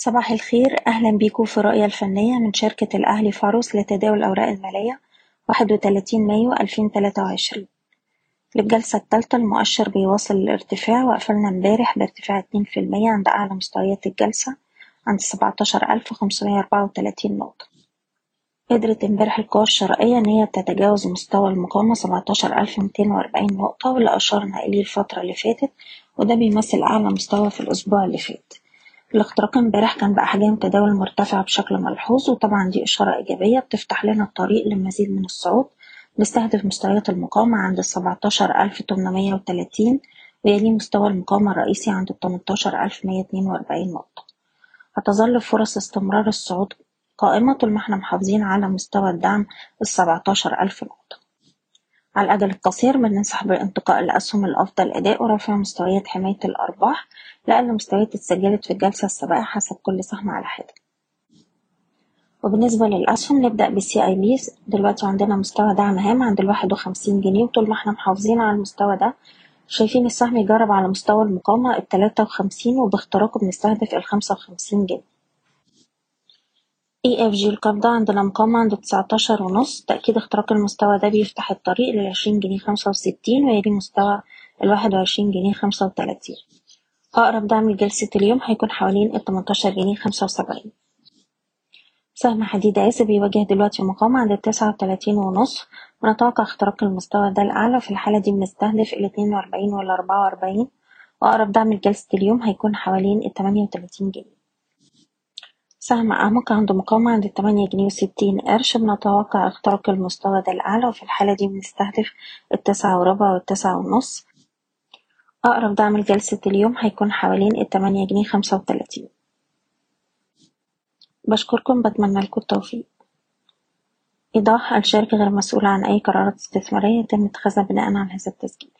صباح الخير. أهلا بيكم في الرؤية الفنية من شركة الأهلي فاروس لتداول الأوراق المالية واحد وتلاتين مايو ألفين تلاتة وعشرين. للجلسة التالتة المؤشر بيواصل الارتفاع وقفلنا امبارح بارتفاع اتنين في المية عند أعلى مستويات الجلسة عند سبعتاشر ألف خمسمية أربعة وتلاتين نقطة قدرت امبارح القوى الشرائية إن هي تتجاوز مستوى المقاومة سبعتاشر ألف ميتين وأربعين نقطة واللي أشرنا إليه الفترة اللي فاتت وده بيمثل أعلى مستوى في الأسبوع اللي فات. الاختراق امبارح كان بأحجام تداول مرتفعة بشكل ملحوظ وطبعا دي إشارة إيجابية بتفتح لنا الطريق للمزيد من الصعود. نستهدف مستويات المقاومة عند السبعتاشر ألف تمنمية وتلاتين ويلي مستوى المقاومة الرئيسي عند التمنتاشر ألف مية اتنين وأربعين نقطة. هتظل فرص استمرار الصعود قائمة طول ما إحنا محافظين على مستوى الدعم السبعتاشر ألف نقطة. على الأجل القصير بننصح بانتقاء الأسهم الأفضل أداء ورفع مستويات حماية الأرباح لأقل مستويات اتسجلت في الجلسة السابقة حسب كل سهم على حدة. وبالنسبة للأسهم نبدأ بال CIB دلوقتي عندنا مستوى دعم هام عند الواحد وخمسين جنيه وطول ما إحنا محافظين على المستوى ده شايفين السهم يجرب على مستوى المقاومة التلاتة وخمسين وباختراقه بنستهدف الخمسة وخمسين جنيه. EFG القابضة عندنا مقاومة عند تسعتاشر ونص. تأكيد اختراق المستوى ده بيفتح الطريق للعشرين جنيه خمسة وستين ويلي مستوى الواحد وعشرين جنيه خمسة وتلاتين. أقرب دعم لجلسة اليوم هيكون حوالين التمنتاشر جنيه خمسة وسبعين. سهم حديد عز بيواجه دلوقتي مقاومة عند التسعة وتلاتين ونص. ونتوقع اختراق المستوى ده الأعلى في الحالة دي بنستهدف الاتنين وأربعين والأربعة وأربعين. وأقرب دعم لجلسة اليوم هيكون حوالين التمانية وتلاتين جنيه. سهم أعمق عنده مقاومة عند التمانية جنيه وستين قرش بنتوقع اختراق المستوى ده الأعلى وفي الحالة دي بنستهدف التسعة وربع والتسعة ونص. أقرب دعم لجلسة اليوم هيكون حوالين التمانية جنيه خمسة وتلاتين بشكركم بتمنى لكم التوفيق. إيضاح الشركة غير مسؤولة عن أي قرارات استثمارية يتم اتخاذها بناء على هذا التسجيل.